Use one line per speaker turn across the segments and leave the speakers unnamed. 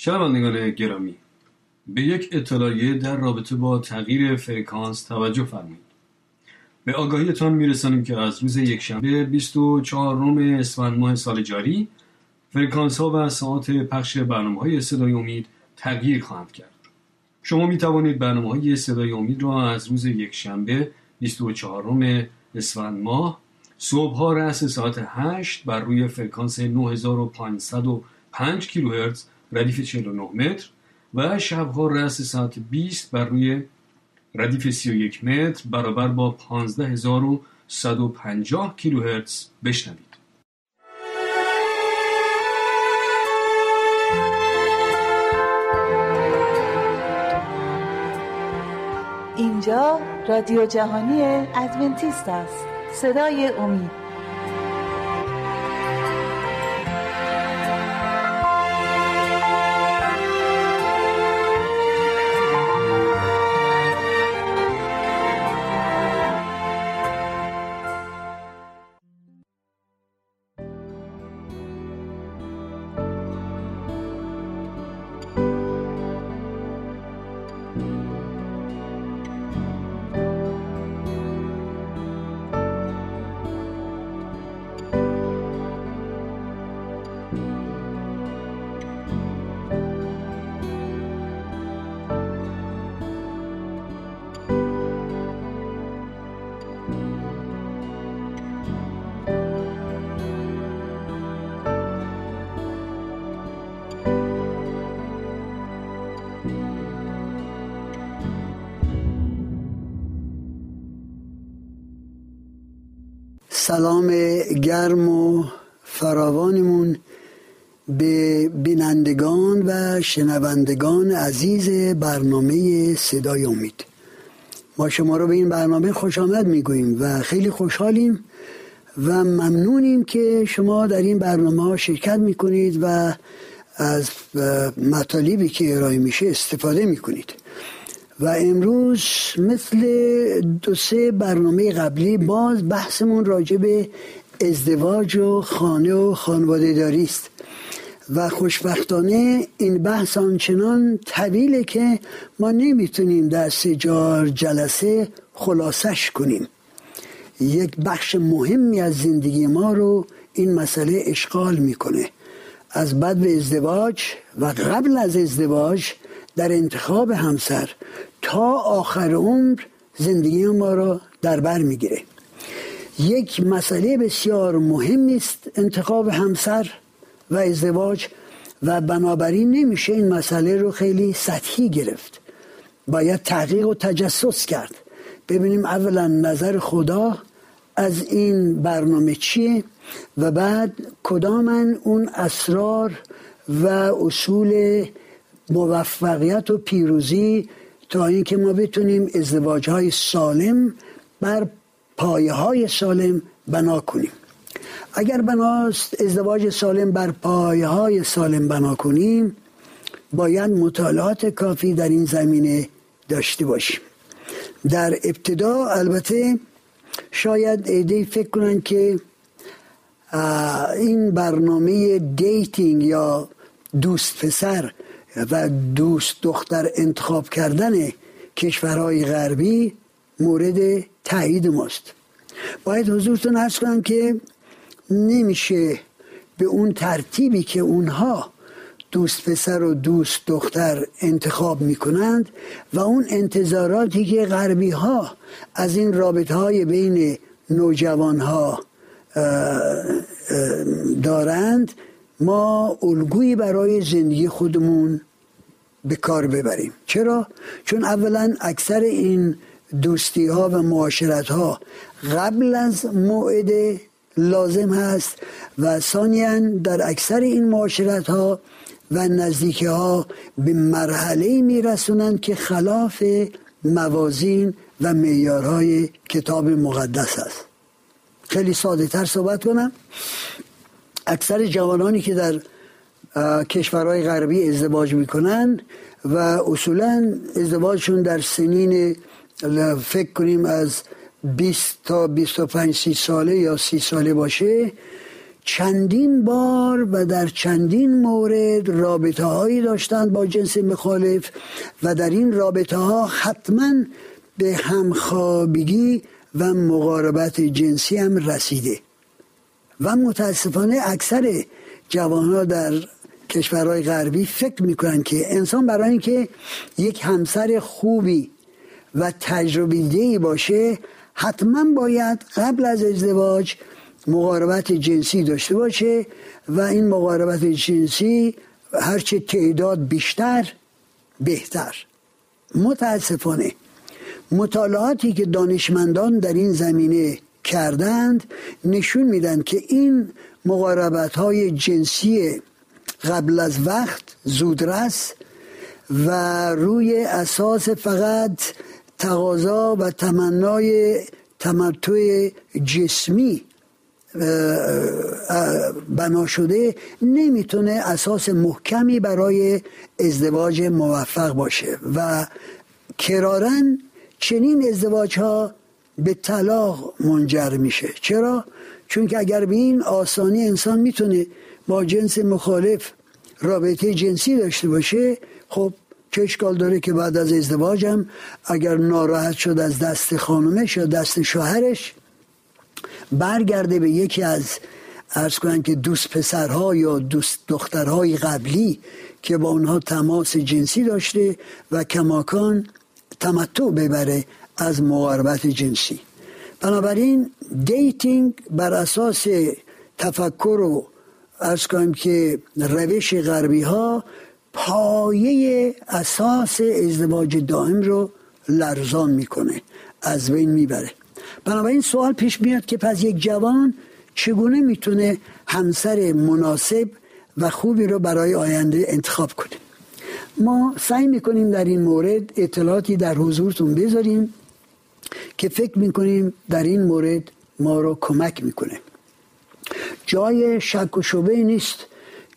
شنوندگان گرامی. به یک اطلاعیه در رابطه با تغییر فرکانس توجه فرمایید. به آگاهیتان میرسانیم که از روز یکشنبه 24 اسفند ماه سال جاری فرکانس ها و ساعت پخش برنامه های صدای امید تغییر خواهند کرد. شما می توانید برنامه های صدای امید را از روز یکشنبه 24 اسفند ماه صبح ها رأس ساعت 8 بر روی فرکانس 9505 کیلوهرتز ردیف 49 متر و شبها رأس ساعت 20 بر روی ردیف 31 متر برابر با 15150 کیلوهرتز بشنوید.
اینجا رادیو جهانی ادونتیست است صدای امید
سلام گرم و فراوانمون به بینندگان و شنوندگان عزیز برنامه صدای امید. ما شما رو به این برنامه خوش آمد می‌گوییم و خیلی خوشحالیم و ممنونیم که شما در این برنامه شرکت می‌کنید و از مطالبی که ارائه میشه استفاده می‌کنید. و امروز مثل دو سه برنامه قبلی باز بحثمون راجع به ازدواج و خانه و خانواده داری است. و خوشبختانه این بحث آنچنان طویله که ما نمی‌تونیم در سجار جلسه خلاصش کنیم. یک بخش مهمی از زندگی ما رو این مسئله اشغال می‌کنه. از بد به ازدواج و قبل از ازدواج در انتخاب همسر تا آخر عمر زندگی ما را در بر می‌گیره. یک مسئله بسیار مهمی است انتخاب همسر و ازدواج و بنابراین نمیشه این مسئله رو خیلی سطحی گرفت. باید تحقیق و تجسس کرد. ببینیم اولا نظر خدا از این برنامه چیه و بعد کدامن اون اسرار و اصول موفقیت و پیروزی تا اینکه ما بتونیم ازدواج های سالم بر پایه های سالم بنا کنیم. اگر بناست ازدواج سالم بر پایه های سالم بنا کنیم باید مطالعات کافی در این زمینه داشته باشیم. در ابتدا البته شاید عده‌ای فکر کنن که این برنامه dating یا دوست پسر و دوست دختر انتخاب کردن کشورهای غربی مورد تایید ماست. باید حضورتون عرض کنم که نمیشه به اون ترتیبی که اونها دوست پسر و دوست دختر انتخاب می‌کنند و اون انتظاراتی که غربی ها از این رابطه های بین نوجوان ها دارند ما الگویی برای زندگی خودمون به کار ببریم. چرا؟ چون اولا اکثر این دوستی ها و معاشرت ها قبل از موعد لازم هست و ثانیا در اکثر این معاشرت ها و نزدیکی ها به مرحله می رسونند که خلاف موازین و معیارهای کتاب مقدس است خیلی ساده تر صحبت کنم. اکثر جوانانی که در کشورهای غربی ازدواج می‌کنن و اصولا ازدواجشون در سنین فکر کنیم از 20 تا 25 سی ساله یا سی ساله باشه چندین بار و در چندین مورد رابطه هایی داشتند با جنس مخالف و در این رابطه ها حتما به همخوابگی و مقاربت جنسی هم رسیده. و متاسفانه اکثر جوان در کشورهای غربی فکر می‌کنن که انسان برای اینکه یک همسر خوبی و تجربه باشه حتما باید قبل از ازدواج مقاربت جنسی داشته باشه و این مقاربت جنسی هرچه تعداد بیشتر بهتر. متاسفانه مطالعاتی که دانشمندان در این زمینه کردند نشون میدن که این مقاربت های جنسی قبل از وقت زودرس و روی اساس فقط تقاضا و تمنای تمتع جسمی بنا شده نمی‌تونه اساس محکمی برای ازدواج موفق باشه و کرارن چنین ازدواج ها به طلاق منجر میشه چرا؟ چون که اگر به این آسانی انسان می‌تونه با جنس مخالف رابطه جنسی داشته باشه خب چه اشکال داره که بعد از ازدواجم اگر ناراحت شد از دست خانومش یا دست شوهرش برگرده به یکی از ارز کنن که دوست پسرها یا دوست دخترهای قبلی که با اونها تماس جنسی داشته و کماکان تمتع ببره از مقاربت جنسی. بنابراین dating بر اساس تفکر و عرض کنیم که روش غربی ها پایه اساس ازدواج دائم رو لرزان می‌کنه از بین می‌بره. بنابراین سوال پیش میاد که پس یک جوان چگونه می‌تونه همسر مناسب و خوبی رو برای آینده انتخاب کنه؟ ما سعی می‌کنیم در این مورد اطلاعاتی در حضورتون بذاریم که فکر می‌کنیم در این مورد ما رو کمک می‌کنه. جای شک و شبه نیست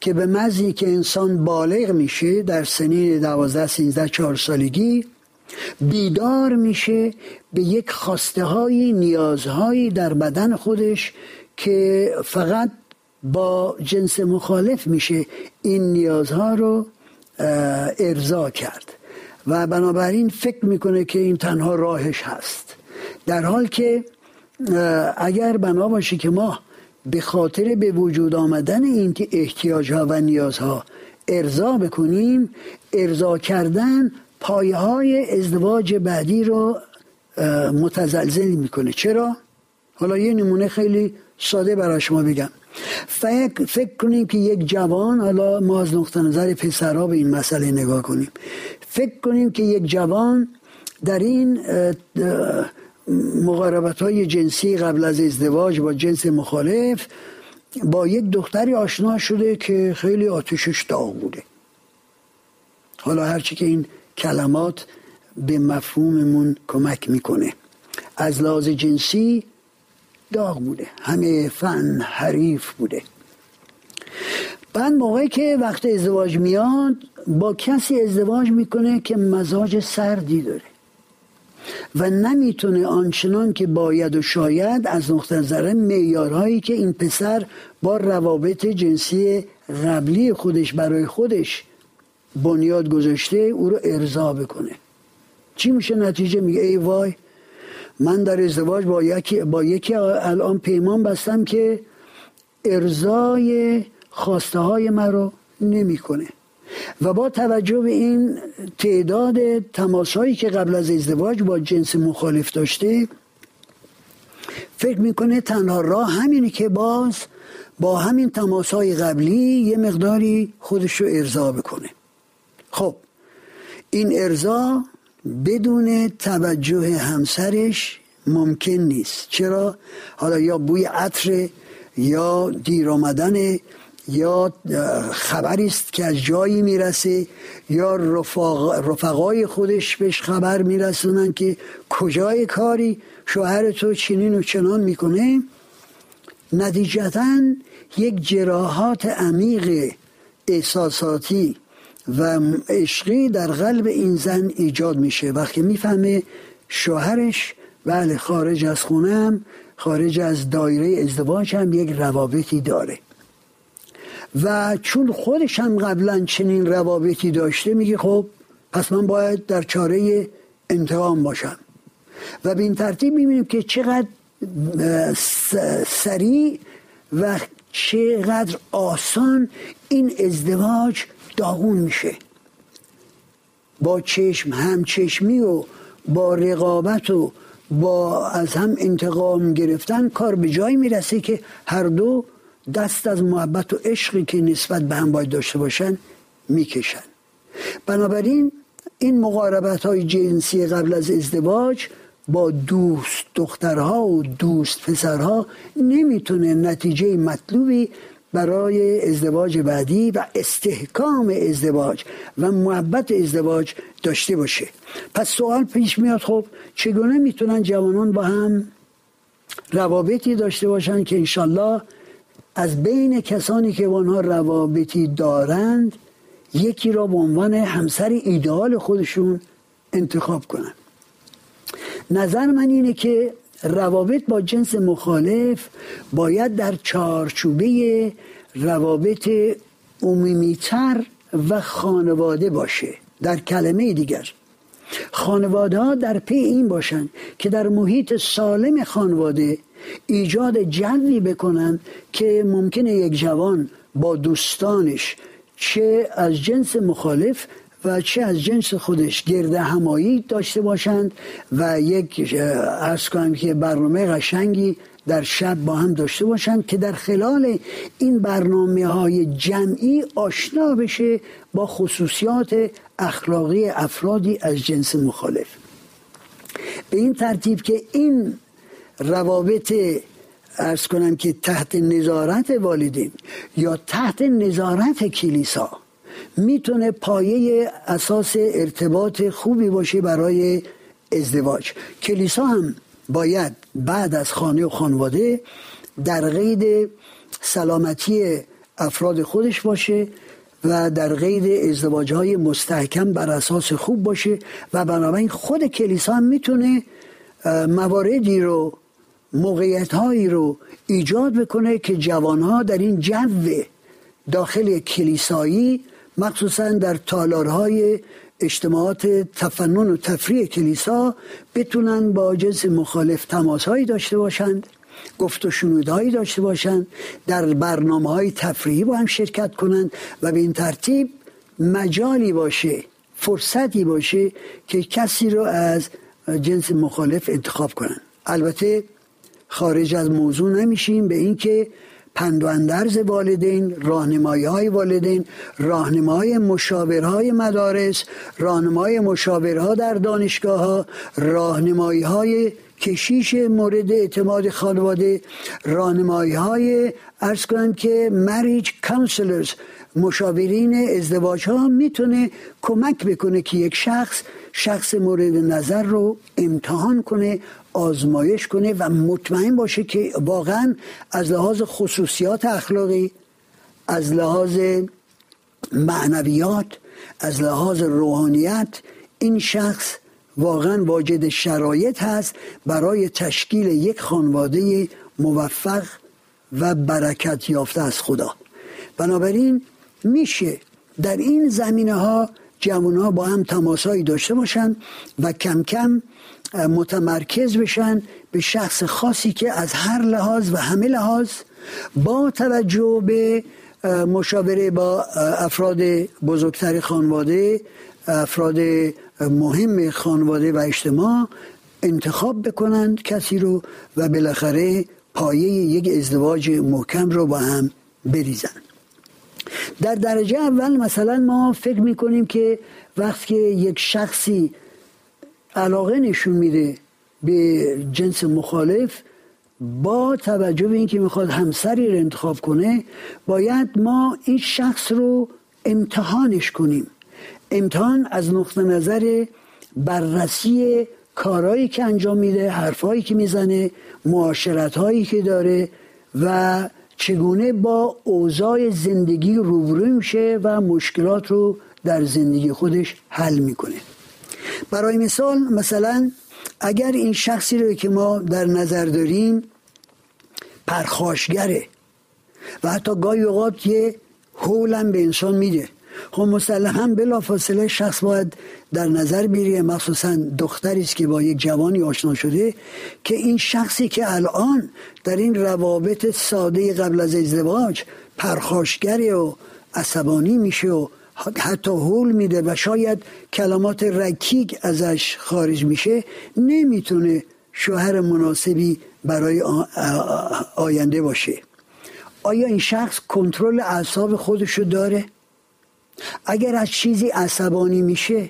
که به مزی که انسان بالغ میشه در سنین دوازده سینزده چهار سالگی بیدار میشه به یک خواسته های نیازهایی در بدن خودش که فقط با جنس مخالف میشه. این نیازها رو ارضا کرد. و بنابراین فکر می‌کنه که این تنها راهش هست. در حال که اگر بنا باشه که ما به خاطر به وجود آمدن این احتیاج ها و نیازها ارضا بکنیم ارضا کردن پایه های ازدواج بعدی رو متزلزل می‌کنه. چرا؟ حالا یه نمونه خیلی ساده برای شما بگم. فکر, فکر کنیم که یک جوان حالا ما از نقطه نظر پسرها به این مسئله نگاه کنیم. فکر کنیم که یک جوان در این مقاربت های جنسی قبل از ازدواج با جنس مخالف با یک دختری آشنا شده که خیلی آتشش داغ بوده. حالا هرچی که این کلمات به مفهوممون کمک می‌کنه. از لحاظ جنسی داغ بوده. همه فن حریف بوده. بعد موقعی که وقت ازدواج میاد با کسی ازدواج می‌کنه که مزاج سردی داره. و نمی‌تونه آنچنان که باید و شاید از نقطه نظر معیارهایی که این پسر با روابط جنسی قبلی خودش برای خودش بنیاد گذاشته او رو ارضا بکنه. چی میشه نتیجه؟ میگه ای وای من در ازدواج با یکی, با یکی الان پیمان بستم که ارزای خواسته های من رو نمی‌کنه. و با توجه به این تعداد تماسهایی که قبل از ازدواج با جنس مخالف داشته فکر می‌کنه تنها راه همینه که باز با همین تماس های قبلی یه مقداری خودش رو ارضا بکنه. خب این ارضا بدون توجه همسرش ممکن نیست. چرا؟ حالا یا بوی عطر یا دیر آمدن یا خبری است که از جایی می‌رسه یا رفاق رفقای خودش بهش خبر میرسونن که کجای کاری؟ شوهر تو چنین و چنان می‌کنه؟ نتیجتا یک جراحات عمیق احساساتی و عشقی در قلب این زن ایجاد میشه. وقتی می‌فهمه شوهرش بله خارج از خونم خارج از دایره ازدواج هم یک روابطی داره. و چون خودش هم قبلا چنین روابطی داشته میگه خب پس من باید در چاره انتقام باشم. و به این ترتیب می‌بینیم که چقدر سریع و چقدر آسان این ازدواج داغون میشه. با چشم همچشمی و با رقابت و با از هم انتقام گرفتن کار به جایی می‌رسه که هر دو دست از محبت و عشقی که نسبت به هم باید داشته باشن می‌کشن. بنابراین این مقاربت های جنسی قبل از ازدواج با دوست دخترها و دوست پسرها نمی‌تونه نتیجه مطلوبی برای ازدواج بعدی و استحکام ازدواج و محبت ازدواج داشته باشه. پس سوال پیش میاد خب چگونه می‌تونن جوانان با هم روابطی داشته باشن که انشالله از بین کسانی که آنها روابطی دارند یکی را به عنوان همسر ایدئال خودشون انتخاب کنن؟ نظر من اینه که روابط با جنس مخالف باید در چارچوبه روابط عمومیتر و خانواده باشه. در کلمه دیگر خانواده ها در پی این باشند که در محیط سالم خانواده ایجاد جوی بکنن که ممکنه یک جوان با دوستانش چه از جنس مخالف و چه از جنس خودش گرده همایی داشته باشند و یک ارز کنم که برنامه قشنگی در شب با هم داشته باشند که در خلال این برنامه های جمعی آشنا بشه با خصوصیات اخلاقی افرادی از جنس مخالف. به این ترتیب که این روابط ارز کنم که تحت نظارت والدین یا تحت نظارت کلیسا می‌تونه پایه اساس ارتباط خوبی باشه برای ازدواج. کلیسا هم باید بعد از خانه و خانواده در قید سلامتی افراد خودش باشه و در قید ازدواج های مستحکم بر اساس خوب باشه و بنابراین خود کلیسا هم می‌تونه مواردی رو موقعیت هایی رو ایجاد بکنه که جوان ها در این جو داخل کلیسایی مخصوصا در تالارهای اجتماعات تفنن و تفریح کلیسا بتونن با جنس مخالف تماسهایی داشته باشند گفت و شنودهایی داشته باشند در برنامه های تفریحی با هم شرکت کنند و به این ترتیب مجالی باشه فرصتی باشه که کسی رو از جنس مخالف انتخاب کنند البته خارج از موضوع نمیشیم به اینکه پند و اندرز والدین راهنمایی های والدین راهنمای مشاورهای مدارس راهنمای مشاورها در دانشگاه ها راهنمایی های کشیش مورد اعتماد خانواده راهنمایی های ارز کنم که مریج کانسلرز مشاورین ازدواج ها می‌تونه کمک بکنه که یک شخص شخص مورد نظر رو امتحان کنه آزمایش کنه و مطمئن باشه که واقعا از لحاظ خصوصیات اخلاقی از لحاظ معنویات از لحاظ روحانیت این شخص واقعا واجد شرایط هست برای تشکیل یک خانواده موفق و برکت یافته از خدا. بنابراین میشه در این زمینه ها جوان ها با هم تماسایی داشته باشن و کم کم متمرکز بشن به شخص خاصی که از هر لحاظ و همه لحاظ با توجه به مشاوره با افراد بزرگتر خانواده افراد مهم خانواده و اجتماع انتخاب بکنند کسی رو و بالاخره پایه یک ازدواج محکم رو با هم بریزن. در درجه اول مثلا ما فکر می‌کنیم که وقتی یک شخصی علاقه نشون میده به جنس مخالف با توجه به اینکه می‌خواد همسری رو انتخاب کنه باید ما این شخص رو امتحانش کنیم. امتحان از نقطه نظر بررسی کارهایی که انجام میده حرفهایی که می‌زنه معاشرت هایی که داره و چگونه با اوضاع زندگی روبرو میشه و مشکلات رو در زندگی خودش حل می‌کنه. برای مثال مثلا اگر این شخصی رو که ما در نظر داریم پرخاشگره و حتی گاهی اوقات یه حولم به انسان میده. خب مسلحا بلا فاصله شخص باید در نظر بیره مخصوصا دختری است که با یک جوانی آشنا شده که این شخصی که الان در این روابط ساده قبل از ازدواج پرخاشگری و عصبانی میشه و حتی حول میده و شاید کلمات رکیک ازش خارج میشه نمی‌تونه شوهر مناسبی برای آینده باشه. آیا این شخص کنترل اعصاب خودشو داره؟ اگر از چیزی عصبانی میشه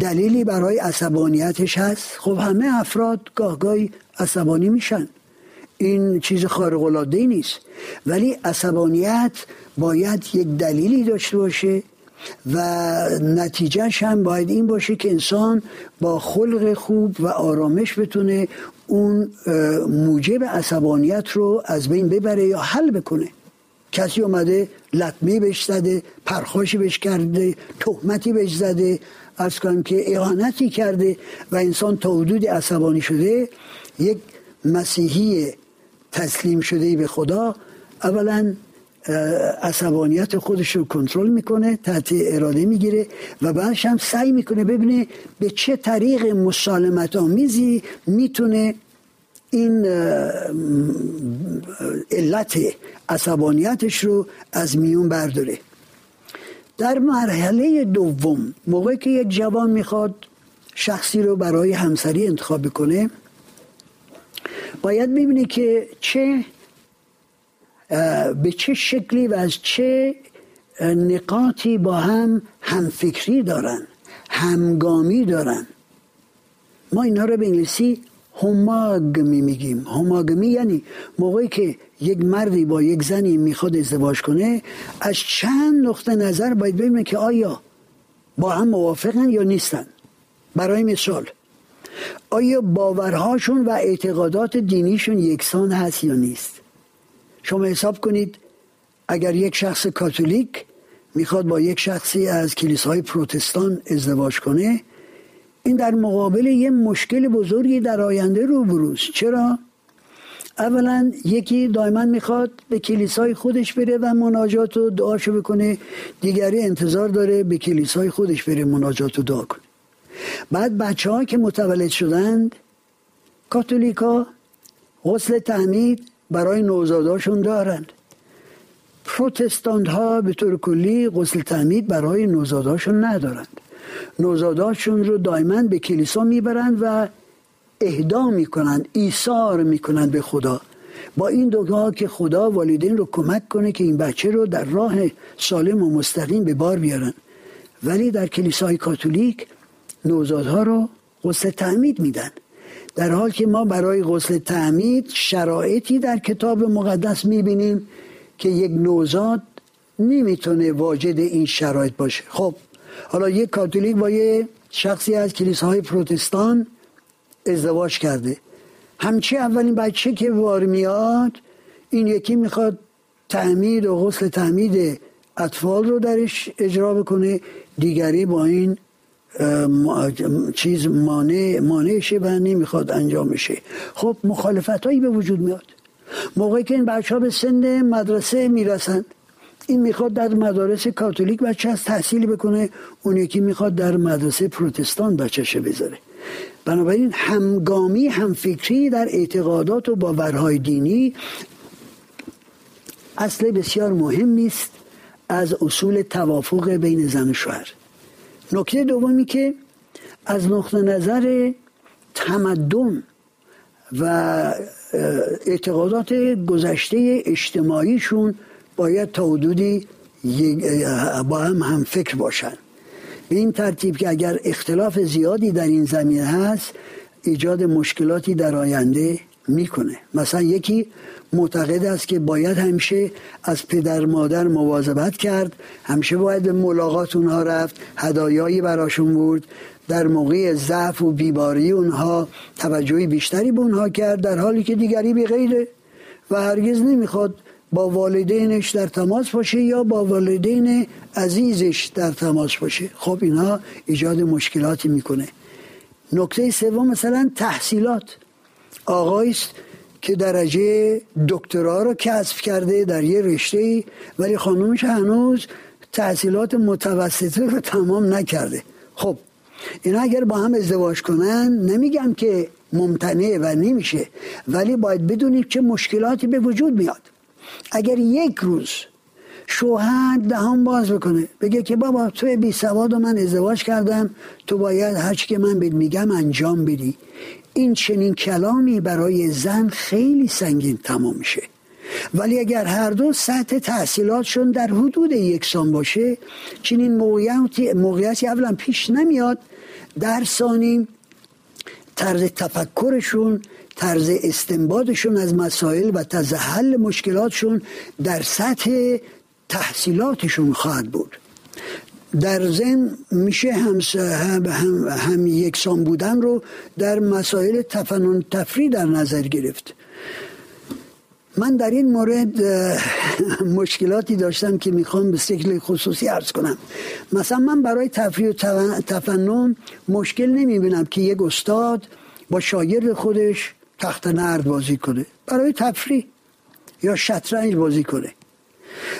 دلیلی برای عصبانیتش هست؟ خب همه افراد گاهگاهی عصبانی میشن. این چیز خارق العاده نیست. ولی عصبانیت باید یک دلیلی داشته باشه و نتیجهش هم باید این باشه که انسان با خلق خوب و آرامش بتونه اون موجب عصبانیت رو از بین ببره یا حل بکنه. کسی اومده لطمه بهش زده پرخاشی بهش کرده تهمتی بهش زده از کنم که اعانتی کرده و انسان تا حدود عصبانی شده یک مسیحی تسلیم شده به خدا اولا عصبانیت خودش رو کنترل می‌کنه تحت اراده می‌گیره و بعدش هم سعی می‌کنه ببینه به چه طریق مسالمت آمیزی می‌تونه این علت عصبانیتش رو از میون برداره. در مرحله دوم موقعی که یک جوان می‌خواد شخصی رو برای همسری انتخاب کنه باید ببینه که چه به چه شکلی و از چه نقاطی با هم همفکری دارن همگامی دارن؟ ما اینا رو به انگلیسی هوماگمی میگیم. هوماگمی یعنی موقعی که یک مردی با یک زنی می‌خواد ازدواج کنه از چند نقطه نظر باید ببینه که آیا با هم موافقن یا نیستن. برای مثال آیا باورهاشون و اعتقادات دینیشون یکسان هست یا نیست؟ شما حساب کنید اگر یک شخص کاتولیک می‌خواد با یک شخصی از کلیسای پروتستان ازدواج کنه این در مقابل یه مشکل بزرگی در آینده رو بروز چرا؟ اولا یکی دائما می‌خواد به کلیسای خودش بره و مناجات و دعاشو بکنه دیگری انتظار داره به کلیسای خودش بره مناجات و دعا کنه بعد بچه ها که متولد شدند کاتولیکا غسل تعمید برای نوزاداشون دارند پروتستانت ها به طور کلی غسل تعمید برای نوزاداشون ندارند. نوزاداشون رو دائما به کلیسا می‌برند و اهدا می‌کنند ایثار می‌کنند به خدا. با این دوگاه که خدا والدین رو کمک کنه که این بچه رو در راه سالم و مستقیم به بار بیارن. ولی در کلیسای کاتولیک نوزادها رو غسل تعمید میدن. در حال که ما برای غسل تعمید شرایطی در کتاب مقدس می‌بینیم که یک نوزاد نمی‌تونه واجد این شرایط باشه. خب حالا یک کاتولیک با یه شخصی از کلیساهای پروتستان ازدواج کرده. همچی اولین بچه که وار میاد این یکی می‌خواد تعمید و غسل تعمید اطفال رو درش اجرا بکنه دیگری با این چیز مانع مانعشه و نمی‌خواد انجام شه خب مخالفت هایی به وجود میاد. موقعی که این بچه ها به سن مدرسه می‌رسند این می‌خواد در مدارس کاتولیک بچه از تحصیلی بکنه اون یکی می‌خواد در مدرسه پروتستان بچهشه بذاره. بنابراین همگامی همفکری در اعتقادات و باورهای دینی اصل بسیار مهمی است از اصول توافق بین زن و شوهر. نکته دومی که از نقطه نظر تمدن و اعتقادات گذشته اجتماعیشون باید تا حدودی با هم هم فکر باشن. به این ترتیب که اگر اختلاف زیادی در این زمینه هست ایجاد مشکلاتی در آینده می‌کنه. مثلا یکی معتقد است که باید همیشه از پدر مادر مواظبت کرد همیشه باید به ملاقات اونها رفت هدایایی براشون بود در موقع ضعف و بیباری اونها توجهی بیشتری به اونها کرد در حالی که دیگری به غیره و هرگز نمی‌خواد با والدینش در تماس باشه یا با والدین عزیزش در تماس باشه. خب اینها ایجاد مشکلاتی می‌کنه. نکته سوم مثلا تحصیلات. آقایی است که درجه دکترا رو کسب کرده در یه رشته ولی خانومش هنوز تحصیلات متوسطه رو تمام نکرده. خب اینا اگر با هم ازدواج کنن نمیگم که ممتنع و نمیشه ولی باید بدونیم چه مشکلاتی به وجود میاد. اگر یک روز شوهر دهان باز بکنه بگه که بابا تو بی سواد و من ازدواج کردم تو باید هرچی که من بهت میگم انجام بدی. این چنین کلامی برای زن خیلی سنگین تمام میشه. ولی اگر هر دو سطح تحصیلاتشون در حدود یکسان باشه چنین موقعیتی, موقعیتی اولا پیش نمیاد در ثانی طرز تفکرشون طرز استنبادشون از مسائل و طرز حل مشکلاتشون در سطح تحصیلاتشون خواهد بود. در ذهن میشه هم, هم, هم, هم یکسان بودن رو در مسائل تفنن تفری در نظر گرفت. من در این مورد مشکلاتی داشتم که می‌خوام به شکل خصوصی عرض کنم. مثلا من برای تفریح و تفنن مشکل نمی‌بینم که یک استاد با شاگرد خودش تخت نرد بازی کنه. برای تفریح یا شطرنج بازی کنه.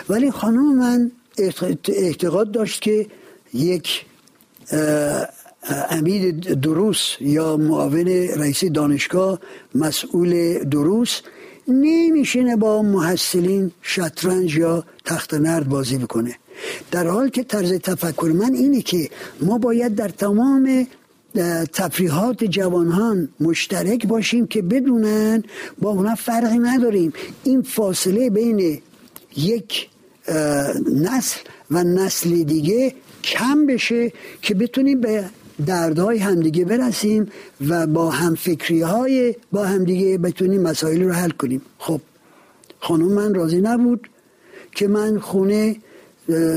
ولی خانم من اعتقاد داشت که یک امید دروس یا معاون رئیس دانشگاه مسئول دروس نمیشینه با محصلین شطرنج یا تخت نرد بازی بکنه. در حال که طرز تفکر من اینه که ما باید در تمام تفریحات جوانان مشترک باشیم که بدونن با اونا فرقی نداریم. این فاصله بین یک نسل و نسل دیگه کم بشه که بتونیم به دردهای همدیگه برسیم و با همفکری های با همدیگه بتونیم مسائل رو حل کنیم. خب خانم من راضی نبود که من خونه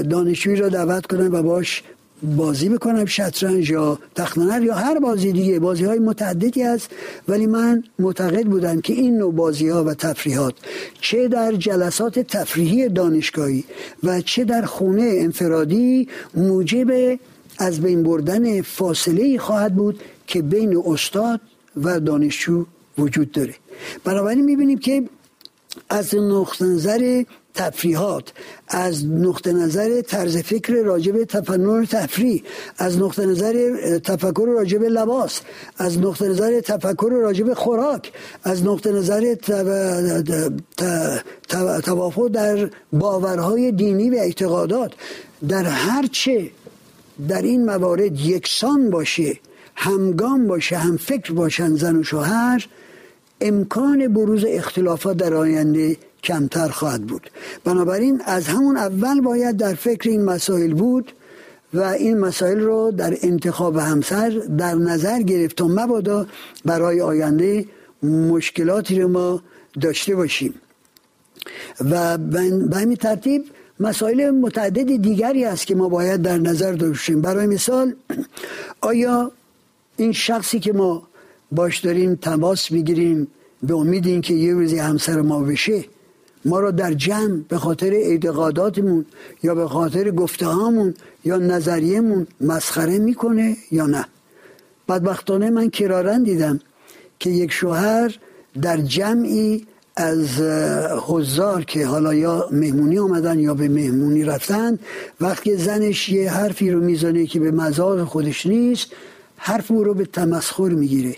دانشجویی را دعوت کنم و باش بازی بکنم شطرنج یا تختنر یا هر بازی دیگه. بازی های متعددی هست ولی من معتقد بودم که این نوع بازی ها و تفریحات چه در جلسات تفریحی دانشگاهی و چه در خونه انفرادی موجب از بین بردن فاصله خواهد بود که بین استاد و دانشجو وجود داره. بنابراین می‌بینیم که از نقطه نظر تفریحات. از نقطه نظر طرز فکر راجب تفنن تفریح از نقطه نظر تفکر راجب لباس از نقطه نظر تفکر راجب خوراک از نقطه نظر توافق در باورهای دینی و اعتقادات. در هر چه در این موارد یکسان باشه همگام باشه هم فکر باشن زن و شوهر امکان بروز اختلافات در آینده کمتر خواهد بود. بنابراین از همون اول باید در فکر این مسائل بود و این مسائل رو در انتخاب همسر در نظر گرفت تا مبادا برای آینده مشکلاتی رو ما داشته باشیم. و به همین ترتیب مسائل متعدد دیگری است که ما باید در نظر داشتیم برای مثال آیا این شخصی که ما باش داریم تماس می‌گیریم به امید اینکه یه روزی همسر ما بشه ما را در جمع به خاطر اعتقاداتمون یا به خاطر گفته هامون یا نظریمون مسخره می‌کنه یا نه؟ بدبختانه من کرارن دیدم که یک شوهر در جمعی از حضار که حالا یا مهمونی آمدن یا به مهمونی رفتن وقتی زنش یه حرفی رو می‌زنه که به مزاق خودش نیست حرف او رو به تمسخر می‌گیره.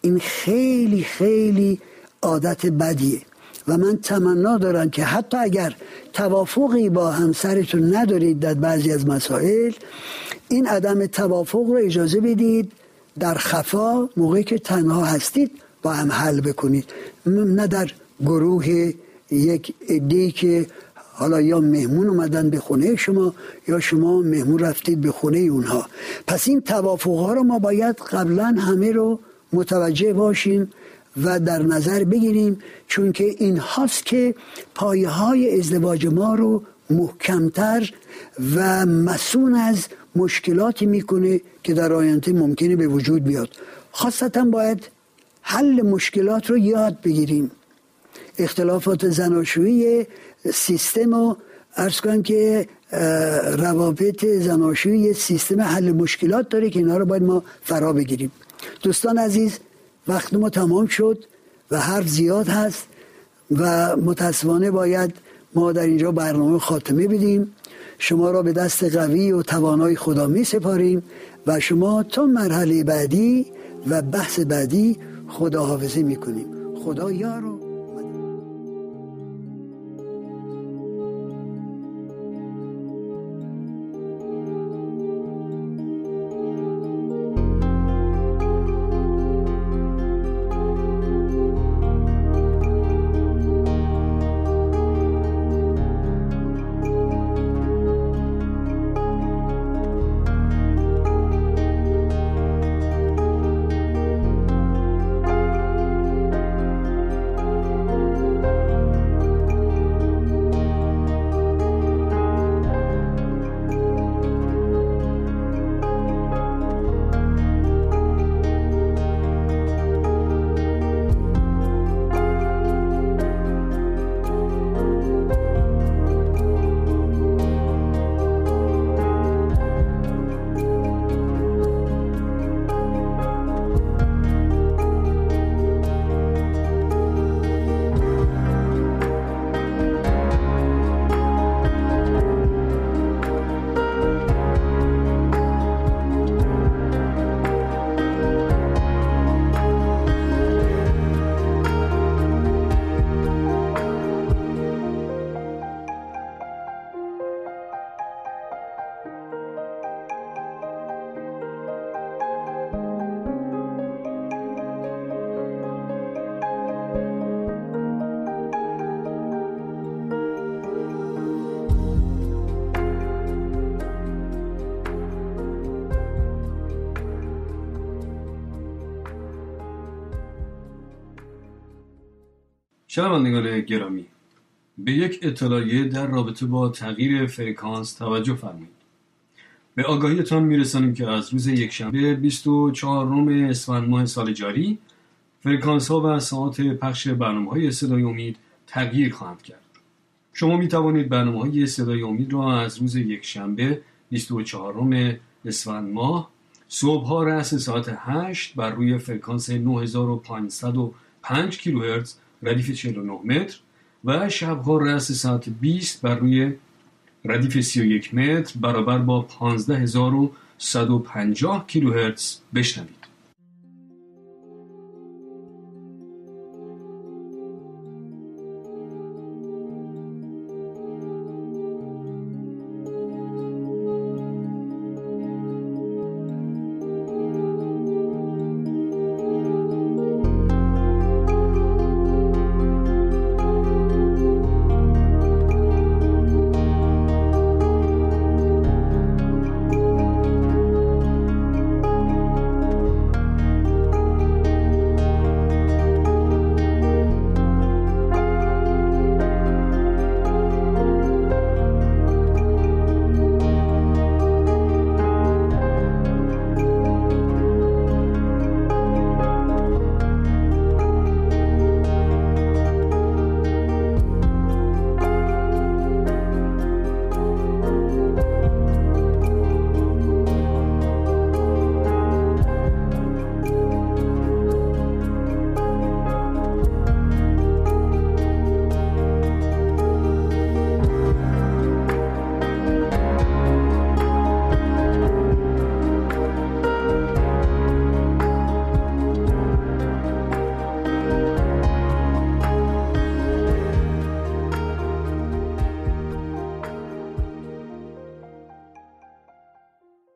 این خیلی خیلی عادت بدیه. و من تمنا دارم که حتی اگر توافقی با همسرتون ندارید در بعضی از مسائل این عدم توافق رو اجازه بدید در خفا موقعی که تنها هستید با هم حل بکنید. نه در گروه یک عده که حالا یا مهمون اومدن به خونه شما یا شما مهمون رفتید به خونه اونها. پس این توافق ها رو ما باید قبلا همه رو متوجه باشیم و در نظر بگیریم چون که این هاست که پایه های ازدواج ما رو محکمتر و مسون از مشکلاتی می‌کنه که در آینده ممکنه به وجود بیاد. خاصتا باید حل مشکلات رو یاد بگیریم. اختلافات زناشویی سیستم رو ارز کنم که روابط زناشویی سیستم حل مشکلات داره که اینا رو باید ما فرا بگیریم. دوستان عزیز وقت ما تمام شد و حرف زیاد هست و متاسفانه باید ما در اینجا برنامه خاتمه بدیم. شما را به دست قوی و توانای خدا می سپاریم و شما تا مرحله بعدی و بحث بعدی خدا حافظه می کنیم. خدا یار
شنوندگان گرامی به یک اطلاعیه در رابطه با تغییر فرکانس توجه فرمایید. به آگاهیتان میرسانیم که از روز یکشنبه 24 روم اسفند ماه سال جاری فرکانس ها و ساعت پخش برنامه های صدای امید تغییر خواهند کرد. شما می توانید برنامه های صدای امید را از روز یکشنبه 24 روم اسفند ماه صبح ها رأس ساعت 8 بر روی فرکانس 9505 کیلوهرتز ردیف 49 متر و شبها رأس ساعت 20 بر روی ردیف 31 متر برابر با 15150 کیلوهرتز بشنوید.